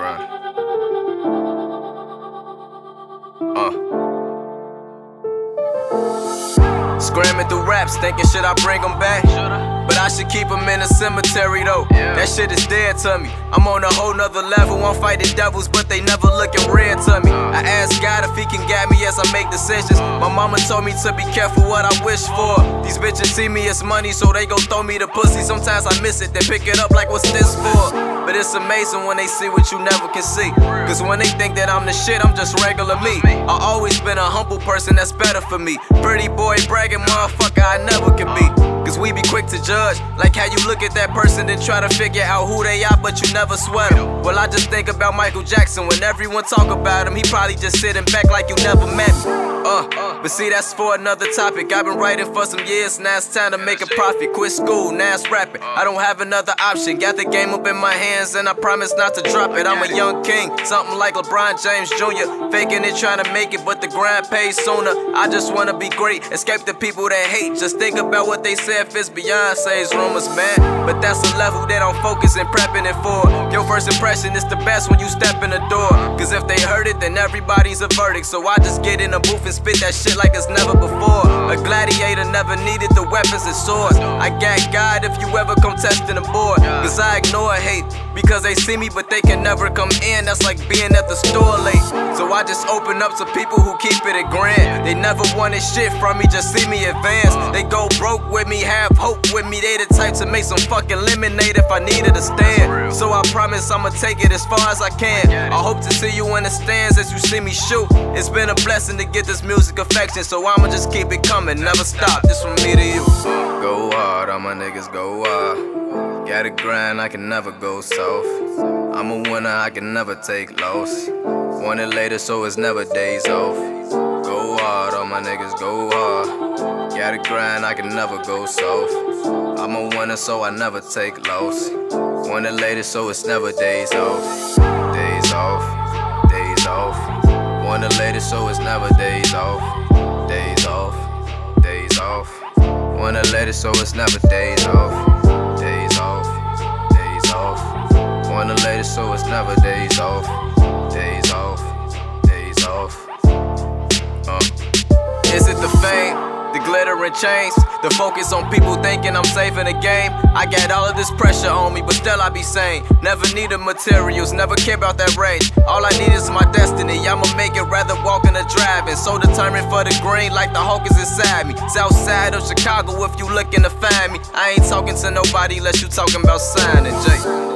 grind. Uh. Scramming through raps, thinking should I bring them back? But I should keep them in a cemetery though. That shit is dead to me. I'm on a whole nother level. I'm fighting devils, but they never looking red to me. I ask God if He can guide me as I make decisions. My mama told me to be careful what I wish for. These bitches see me as money, so they gon' throw me the pussy. Sometimes I miss it, they pick it up like what's this for? But it's amazing when they see what you never can see. Cause when they think that I'm the shit, I'm just regular me. I always been a humble person that's better for me. Pretty boy bragging motherfucker, I never can be. Cause we be quick to judge. Like how you look at that person and try to figure out who they are, but you never sweat them. Well, I just think about Michael Jackson. When everyone talk about him, he probably just sitting back like you never met me. Uh, but see, that's for another topic. I've been writing for some years, now it's time to make a profit. Quit school, now it's rapping. I don't have another option. Got the game up in my hands, and I promise not to drop it. I'm a young king, something like LeBron James Jr. Faking it, trying to make it, but the grind pays sooner. I just wanna be great, escape the people that hate. Just think about what they say if it's Beyonce's rumors, man. But that's a level that I'm focusing, prepping it for. Your first impression is the best when you step in the door. Cause if they heard it, then everybody's a verdict. So I just get in the booth and spit that shit like it's never before. Never needed the weapons and swords. I got God if you ever come testing the board. Cause I ignore hate because they see me, but they can never come in. That's like being at the store late. So I just open up to people who keep it a grand. They never wanted shit from me, just see me advance. They go broke with me, have hope with me. They the type to make some fucking lemonade if I needed a stand. So I promise I'ma take it as far as I can. I hope to see you in the stands as you see me shoot. It's been a blessing to get this music affection, so I'ma just keep it coming, never stop. This from me to you. Go hard, all my niggas go hard. Gotta grind, I can never go soft. I'm a winner, I can never take loss. Want it later, so it's never days off. Go hard, all my niggas go hard. Gotta grind, I can never go soft. I'm a winner, so I never take loss. Want it later, so it's never days off. Days off, days off. Want it later, so it's never days off. It later, so it's never days off. Days off, days off. Want it later, so it's never days off. Days off, days off. Uh. Is it the fame? the glitter and chains. The focus on people thinking I'm safe in the game. I got all of this pressure on me, but still I be sane. Never needed materials, never care about that range. All I need is my destiny. I'ma make it rather walking or driving. So determined for the green, like the Hulk is inside me. South side of Chicago, if you looking to find me. I ain't talking to nobody unless you talking about signing, Jay.